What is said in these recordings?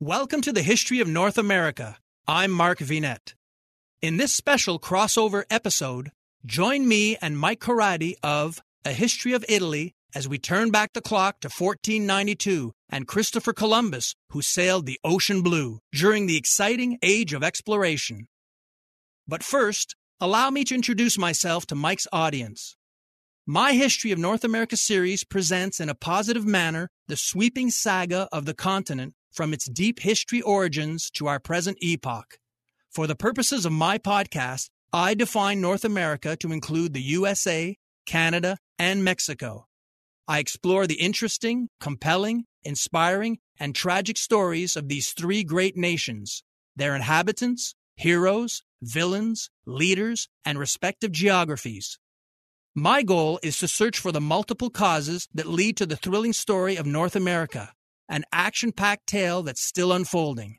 Welcome to the History of North America. I'm Mark Vinet. In this special crossover episode, join me and Mike Corradi of A History of Italy as we turn back the clock to 1492 and Christopher Columbus, who sailed the ocean blue during the exciting age of exploration. But first, allow me to introduce myself to Mike's audience. My History of North America series presents in a positive manner the sweeping saga of the continent from its deep history origins to our present epoch. For the purposes of my podcast, I define North America to include the USA, Canada, and Mexico. I explore the interesting, compelling, inspiring, and tragic stories of these three great nations, their inhabitants, heroes, villains, leaders, and respective geographies. My goal is to search for the multiple causes that lead to the thrilling story of North America an action packed tale that's still unfolding.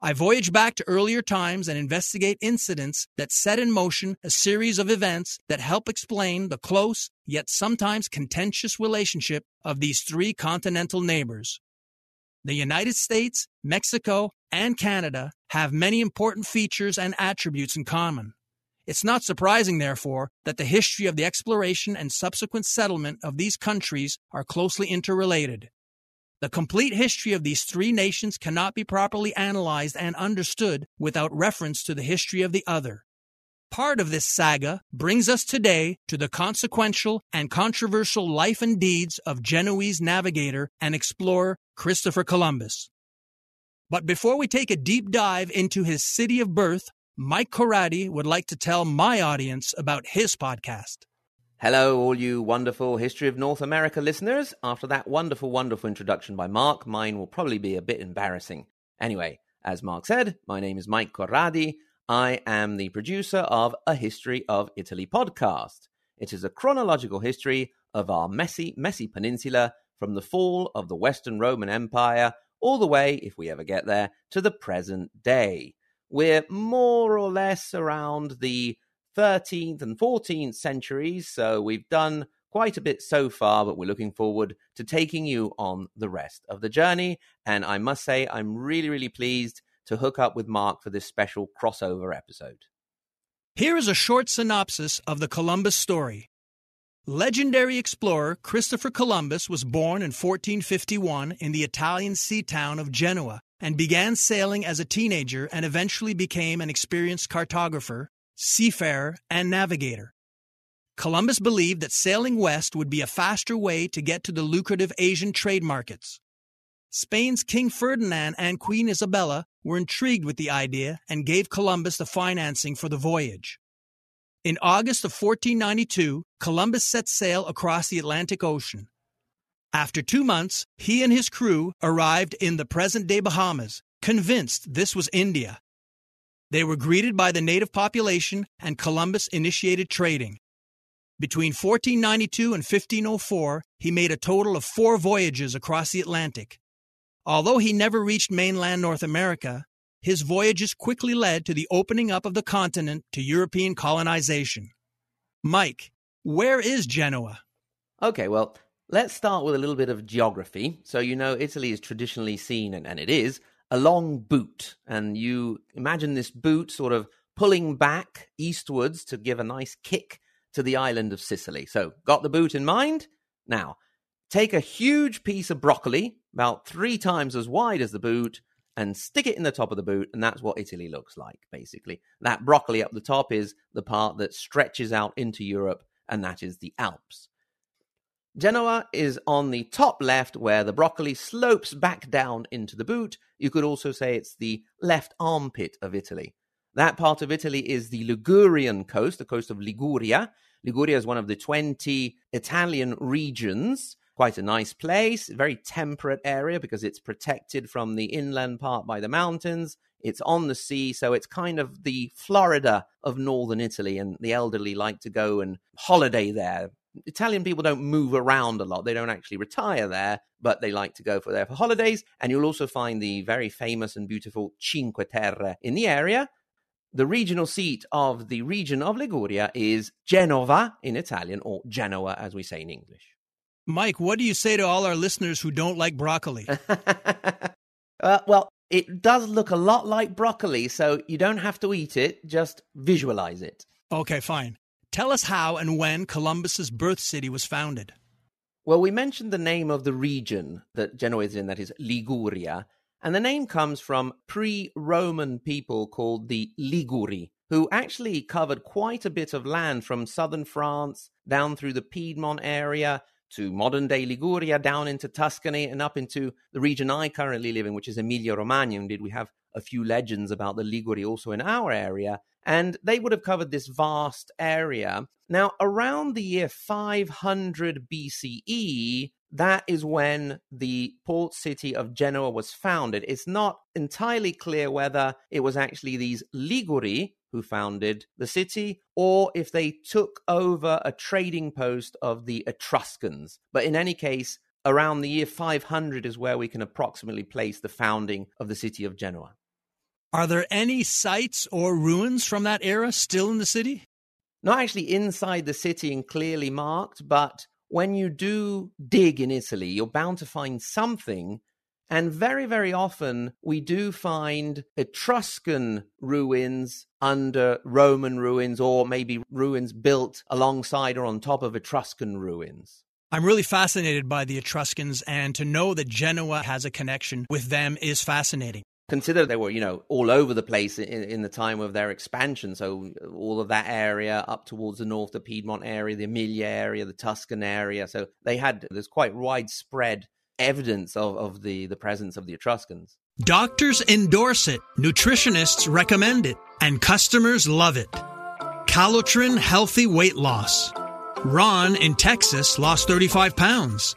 I voyage back to earlier times and investigate incidents that set in motion a series of events that help explain the close, yet sometimes contentious relationship of these three continental neighbors. The United States, Mexico, and Canada have many important features and attributes in common. It's not surprising, therefore, that the history of the exploration and subsequent settlement of these countries are closely interrelated. The complete history of these three nations cannot be properly analyzed and understood without reference to the history of the other. Part of this saga brings us today to the consequential and controversial life and deeds of Genoese navigator and explorer Christopher Columbus. But before we take a deep dive into his city of birth, Mike Corradi would like to tell my audience about his podcast. Hello, all you wonderful History of North America listeners. After that wonderful, wonderful introduction by Mark, mine will probably be a bit embarrassing. Anyway, as Mark said, my name is Mike Corradi. I am the producer of A History of Italy podcast. It is a chronological history of our messy, messy peninsula from the fall of the Western Roman Empire all the way, if we ever get there, to the present day. We're more or less around the 13th and 14th centuries. So we've done quite a bit so far, but we're looking forward to taking you on the rest of the journey. And I must say, I'm really, really pleased to hook up with Mark for this special crossover episode. Here is a short synopsis of the Columbus story. Legendary explorer Christopher Columbus was born in 1451 in the Italian sea town of Genoa and began sailing as a teenager and eventually became an experienced cartographer, seafarer, and navigator. Columbus believed that sailing west would be a faster way to get to the lucrative Asian trade markets. Spain's King Ferdinand and Queen Isabella were intrigued with the idea and gave Columbus the financing for the voyage. In August of 1492, Columbus set sail across the Atlantic Ocean. After two months, he and his crew arrived in the present day Bahamas, convinced this was India. They were greeted by the native population, and Columbus initiated trading. Between 1492 and 1504, he made a total of four voyages across the Atlantic. Although he never reached mainland North America, his voyages quickly led to the opening up of the continent to European colonization. Mike, where is Genoa? Okay, well, let's start with a little bit of geography. So, you know, Italy is traditionally seen, and, and it is, a long boot, and you imagine this boot sort of pulling back eastwards to give a nice kick to the island of Sicily. So, got the boot in mind? Now, take a huge piece of broccoli, about three times as wide as the boot, and stick it in the top of the boot, and that's what Italy looks like, basically. That broccoli up the top is the part that stretches out into Europe, and that is the Alps. Genoa is on the top left where the broccoli slopes back down into the boot. You could also say it's the left armpit of Italy. That part of Italy is the Ligurian coast, the coast of Liguria. Liguria is one of the 20 Italian regions, quite a nice place, very temperate area because it's protected from the inland part by the mountains. It's on the sea, so it's kind of the Florida of northern Italy, and the elderly like to go and holiday there. Italian people don't move around a lot. They don't actually retire there, but they like to go for there for holidays. And you'll also find the very famous and beautiful Cinque Terre in the area. The regional seat of the region of Liguria is Genova in Italian, or Genoa as we say in English. Mike, what do you say to all our listeners who don't like broccoli? uh, well, it does look a lot like broccoli, so you don't have to eat it, just visualize it. Okay, fine. Tell us how and when Columbus's birth city was founded. Well, we mentioned the name of the region that Genoa is in, that is Liguria, and the name comes from pre Roman people called the Liguri, who actually covered quite a bit of land from southern France down through the Piedmont area to modern day Liguria, down into Tuscany, and up into the region I currently live in, which is Emilia Romagna. Indeed, we have a few legends about the Liguri also in our area. And they would have covered this vast area. Now, around the year 500 BCE, that is when the port city of Genoa was founded. It's not entirely clear whether it was actually these Liguri who founded the city or if they took over a trading post of the Etruscans. But in any case, around the year 500 is where we can approximately place the founding of the city of Genoa. Are there any sites or ruins from that era still in the city? Not actually inside the city and clearly marked, but when you do dig in Italy, you're bound to find something and very, very often we do find Etruscan ruins under Roman ruins, or maybe ruins built alongside or on top of Etruscan ruins. I'm really fascinated by the Etruscans, and to know that Genoa has a connection with them is fascinating. Consider they were, you know, all over the place in, in the time of their expansion. So all of that area up towards the north, the Piedmont area, the Emilia area, the Tuscan area. So they had there's quite widespread evidence of, of the, the presence of the Etruscans. Doctors endorse it, nutritionists recommend it, and customers love it. Calotren Healthy Weight Loss. Ron in Texas lost 35 pounds.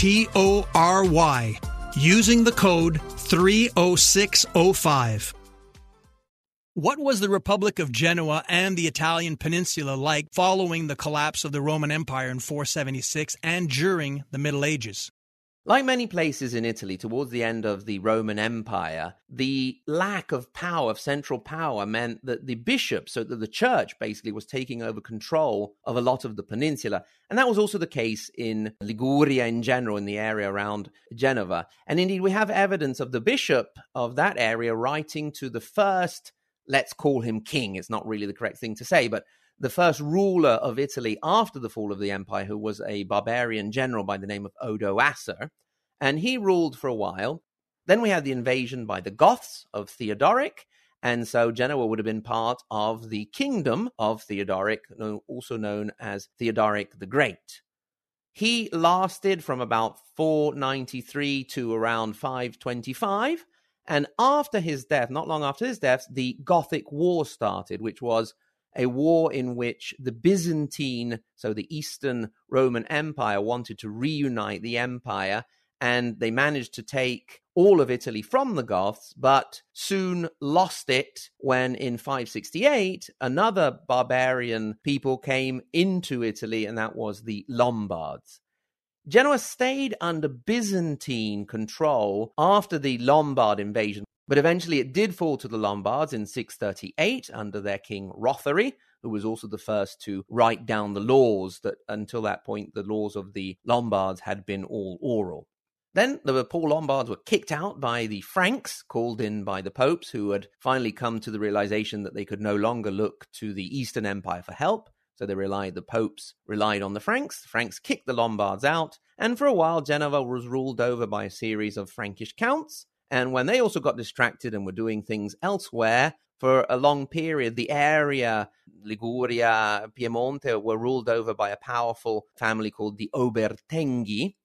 T O R Y, using the code 30605. What was the Republic of Genoa and the Italian peninsula like following the collapse of the Roman Empire in 476 and during the Middle Ages? Like many places in Italy towards the end of the Roman Empire, the lack of power, of central power, meant that the bishops, so that the church basically was taking over control of a lot of the peninsula. And that was also the case in Liguria in general, in the area around Genova. And indeed, we have evidence of the bishop of that area writing to the first, let's call him king. It's not really the correct thing to say, but the first ruler of Italy after the fall of the empire, who was a barbarian general by the name of Odoacer. And he ruled for a while. Then we had the invasion by the Goths of Theodoric. And so Genoa would have been part of the kingdom of Theodoric, also known as Theodoric the Great. He lasted from about 493 to around 525. And after his death, not long after his death, the Gothic War started, which was a war in which the Byzantine, so the Eastern Roman Empire, wanted to reunite the empire, and they managed to take all of Italy from the Goths, but soon lost it when in 568 another barbarian people came into Italy, and that was the Lombards. Genoa stayed under Byzantine control after the Lombard invasion, but eventually it did fall to the Lombards in 638 under their king Rothari, who was also the first to write down the laws that until that point the laws of the Lombards had been all oral. Then the poor Lombards were kicked out by the Franks, called in by the popes, who had finally come to the realization that they could no longer look to the Eastern Empire for help. So they relied, the popes relied on the Franks. The Franks kicked the Lombards out, and for a while, Genova was ruled over by a series of Frankish counts. And when they also got distracted and were doing things elsewhere, for a long period, the area, Liguria, Piemonte, were ruled over by a powerful family called the Obertenghi.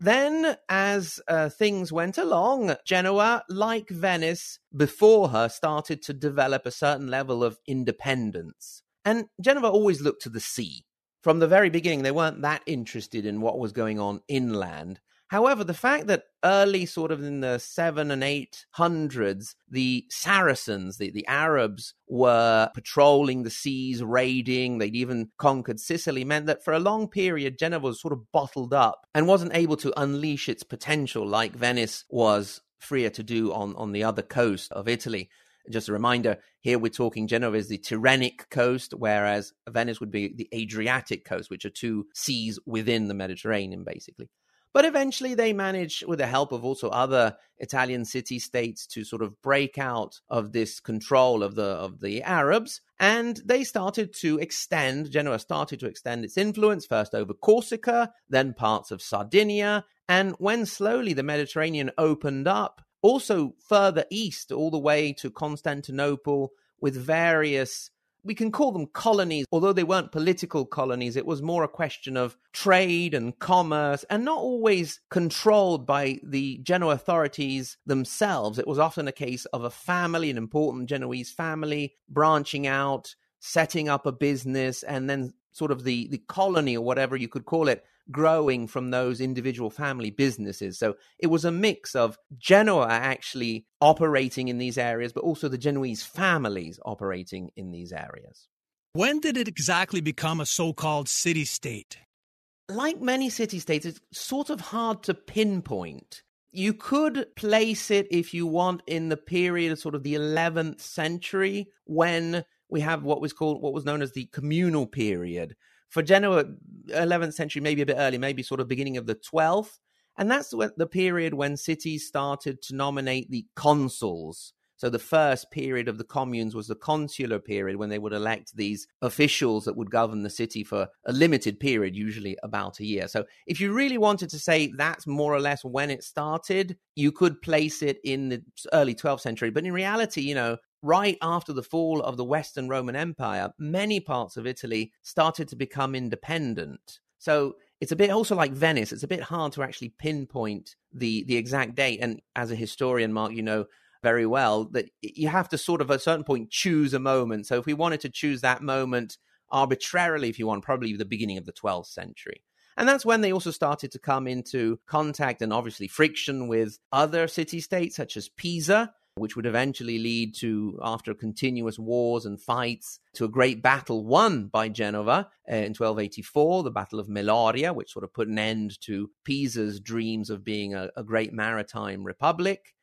Then, as uh, things went along, Genoa, like Venice before her, started to develop a certain level of independence. And Genoa always looked to the sea. From the very beginning, they weren't that interested in what was going on inland. However, the fact that early, sort of in the seven and eight hundreds, the Saracens, the, the Arabs, were patrolling the seas, raiding, they'd even conquered Sicily, meant that for a long period, Genoa was sort of bottled up and wasn't able to unleash its potential like Venice was freer to do on, on the other coast of Italy. Just a reminder here we're talking Genoa is the Tyrrhenic coast, whereas Venice would be the Adriatic coast, which are two seas within the Mediterranean, basically. But eventually they managed, with the help of also other Italian city states, to sort of break out of this control of the of the Arabs. And they started to extend, Genoa started to extend its influence first over Corsica, then parts of Sardinia. And when slowly the Mediterranean opened up, also further east, all the way to Constantinople, with various we can call them colonies, although they weren't political colonies. It was more a question of trade and commerce and not always controlled by the Genoa authorities themselves. It was often a case of a family, an important Genoese family, branching out, setting up a business, and then sort of the, the colony or whatever you could call it growing from those individual family businesses. So it was a mix of Genoa actually operating in these areas, but also the Genoese families operating in these areas. When did it exactly become a so called city state? Like many city states, it's sort of hard to pinpoint. You could place it, if you want, in the period of sort of the 11th century when we have what was called what was known as the communal period, for Genoa, 11th century, maybe a bit early, maybe sort of beginning of the 12th. And that's the period when cities started to nominate the consuls. So the first period of the communes was the consular period when they would elect these officials that would govern the city for a limited period, usually about a year. So if you really wanted to say that's more or less when it started, you could place it in the early 12th century. But in reality, you know, right after the fall of the Western Roman Empire, many parts of Italy started to become independent. So it's a bit also like Venice. It's a bit hard to actually pinpoint the the exact date. And as a historian, Mark, you know very well that you have to sort of at a certain point choose a moment. So if we wanted to choose that moment arbitrarily, if you want, probably the beginning of the 12th century. And that's when they also started to come into contact and obviously friction with other city states such as Pisa, which would eventually lead to, after continuous wars and fights, to a great battle won by Genova uh, in 1284, the Battle of Meloria, which sort of put an end to Pisa's dreams of being a, a great maritime republic.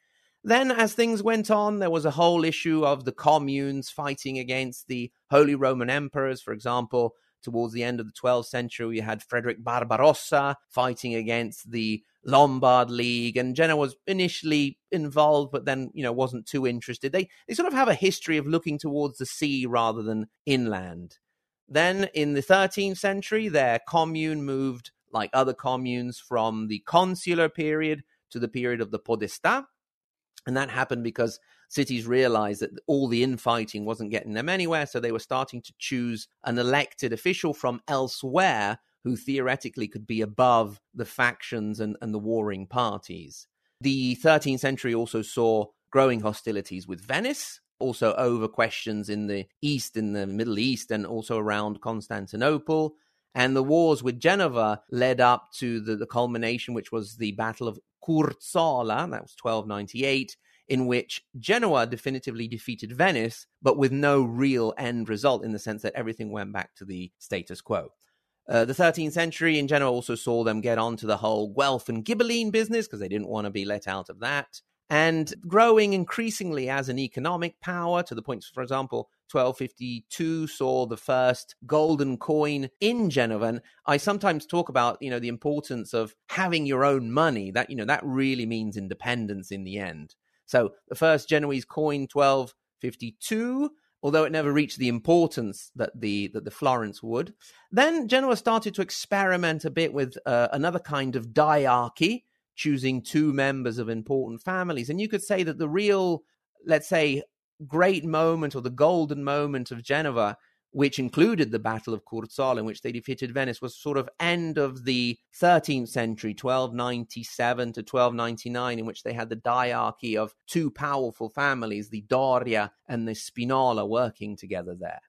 Then, as things went on, there was a whole issue of the communes fighting against the Holy Roman emperors. For example, towards the end of the 12th century, we had Frederick Barbarossa fighting against the Lombard League, and Genoa was initially involved, but then you know wasn't too interested. They they sort of have a history of looking towards the sea rather than inland. Then in the 13th century, their commune moved, like other communes, from the consular period to the period of the Podestà, and that happened because cities realized that all the infighting wasn't getting them anywhere, so they were starting to choose an elected official from elsewhere who theoretically could be above the factions and, and the warring parties. The 13th century also saw growing hostilities with Venice, also over questions in the East, in the Middle East, and also around Constantinople. And the wars with Genova led up to the, the culmination, which was the Battle of Curzola, that was 1298, in which Genoa definitively defeated Venice, but with no real end result in the sense that everything went back to the status quo. Uh, the 13th century in Genoa also saw them get onto the whole Guelph and Ghibelline business because they didn't want to be let out of that. And growing increasingly as an economic power to the point, for example, 1252 saw the first golden coin in Genova. And I sometimes talk about, you know, the importance of having your own money. That, you know, that really means independence in the end. So the first Genoese coin, 1252, although it never reached the importance that the that the florin would. Then Genoa started to experiment a bit with uh, another kind of diarchy, choosing two members of important families, and you could say that the real, let's say, great moment or the golden moment of Genova which included the Battle of Curzola, in which they defeated Venice, was sort of end of the 13th century, 1297 to 1299, in which they had the diarchy of two powerful families, the Doria and the Spinola, working together there.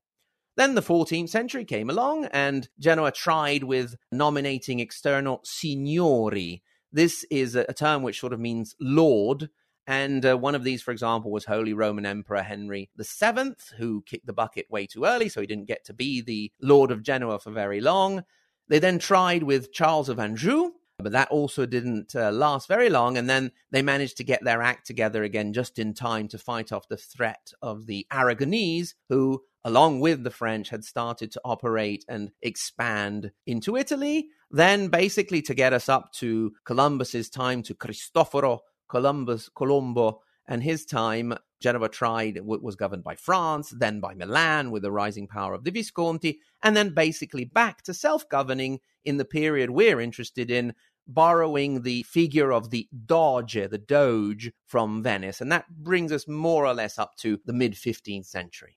Then the 14th century came along, and Genoa tried with nominating external signori. This is a term which sort of means lord, and uh, one of these, for example, was Holy Roman Emperor Henry VII, who kicked the bucket way too early, so he didn't get to be the Lord of Genoa for very long. They then tried with Charles of Anjou, but that also didn't uh, last very long. And then they managed to get their act together again just in time to fight off the threat of the Aragonese, who, along with the French, had started to operate and expand into Italy. Then, basically, to get us up to Columbus's time to Cristoforo Columbus, Colombo, and his time, Genova tried was governed by France, then by Milan with the rising power of the Visconti, and then basically back to self-governing in the period we're interested in, borrowing the figure of the Doge, the Doge from Venice, and that brings us more or less up to the mid 15th century.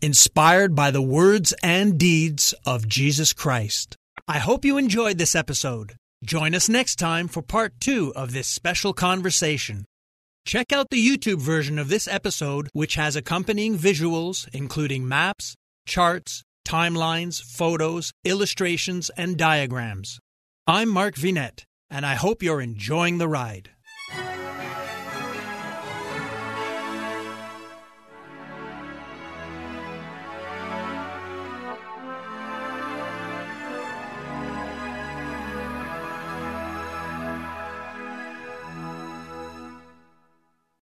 inspired by the words and deeds of Jesus Christ. I hope you enjoyed this episode. Join us next time for part two of this special conversation. Check out the YouTube version of this episode, which has accompanying visuals, including maps, charts, timelines, photos, illustrations, and diagrams. I'm Mark Vinet, and I hope you're enjoying the ride.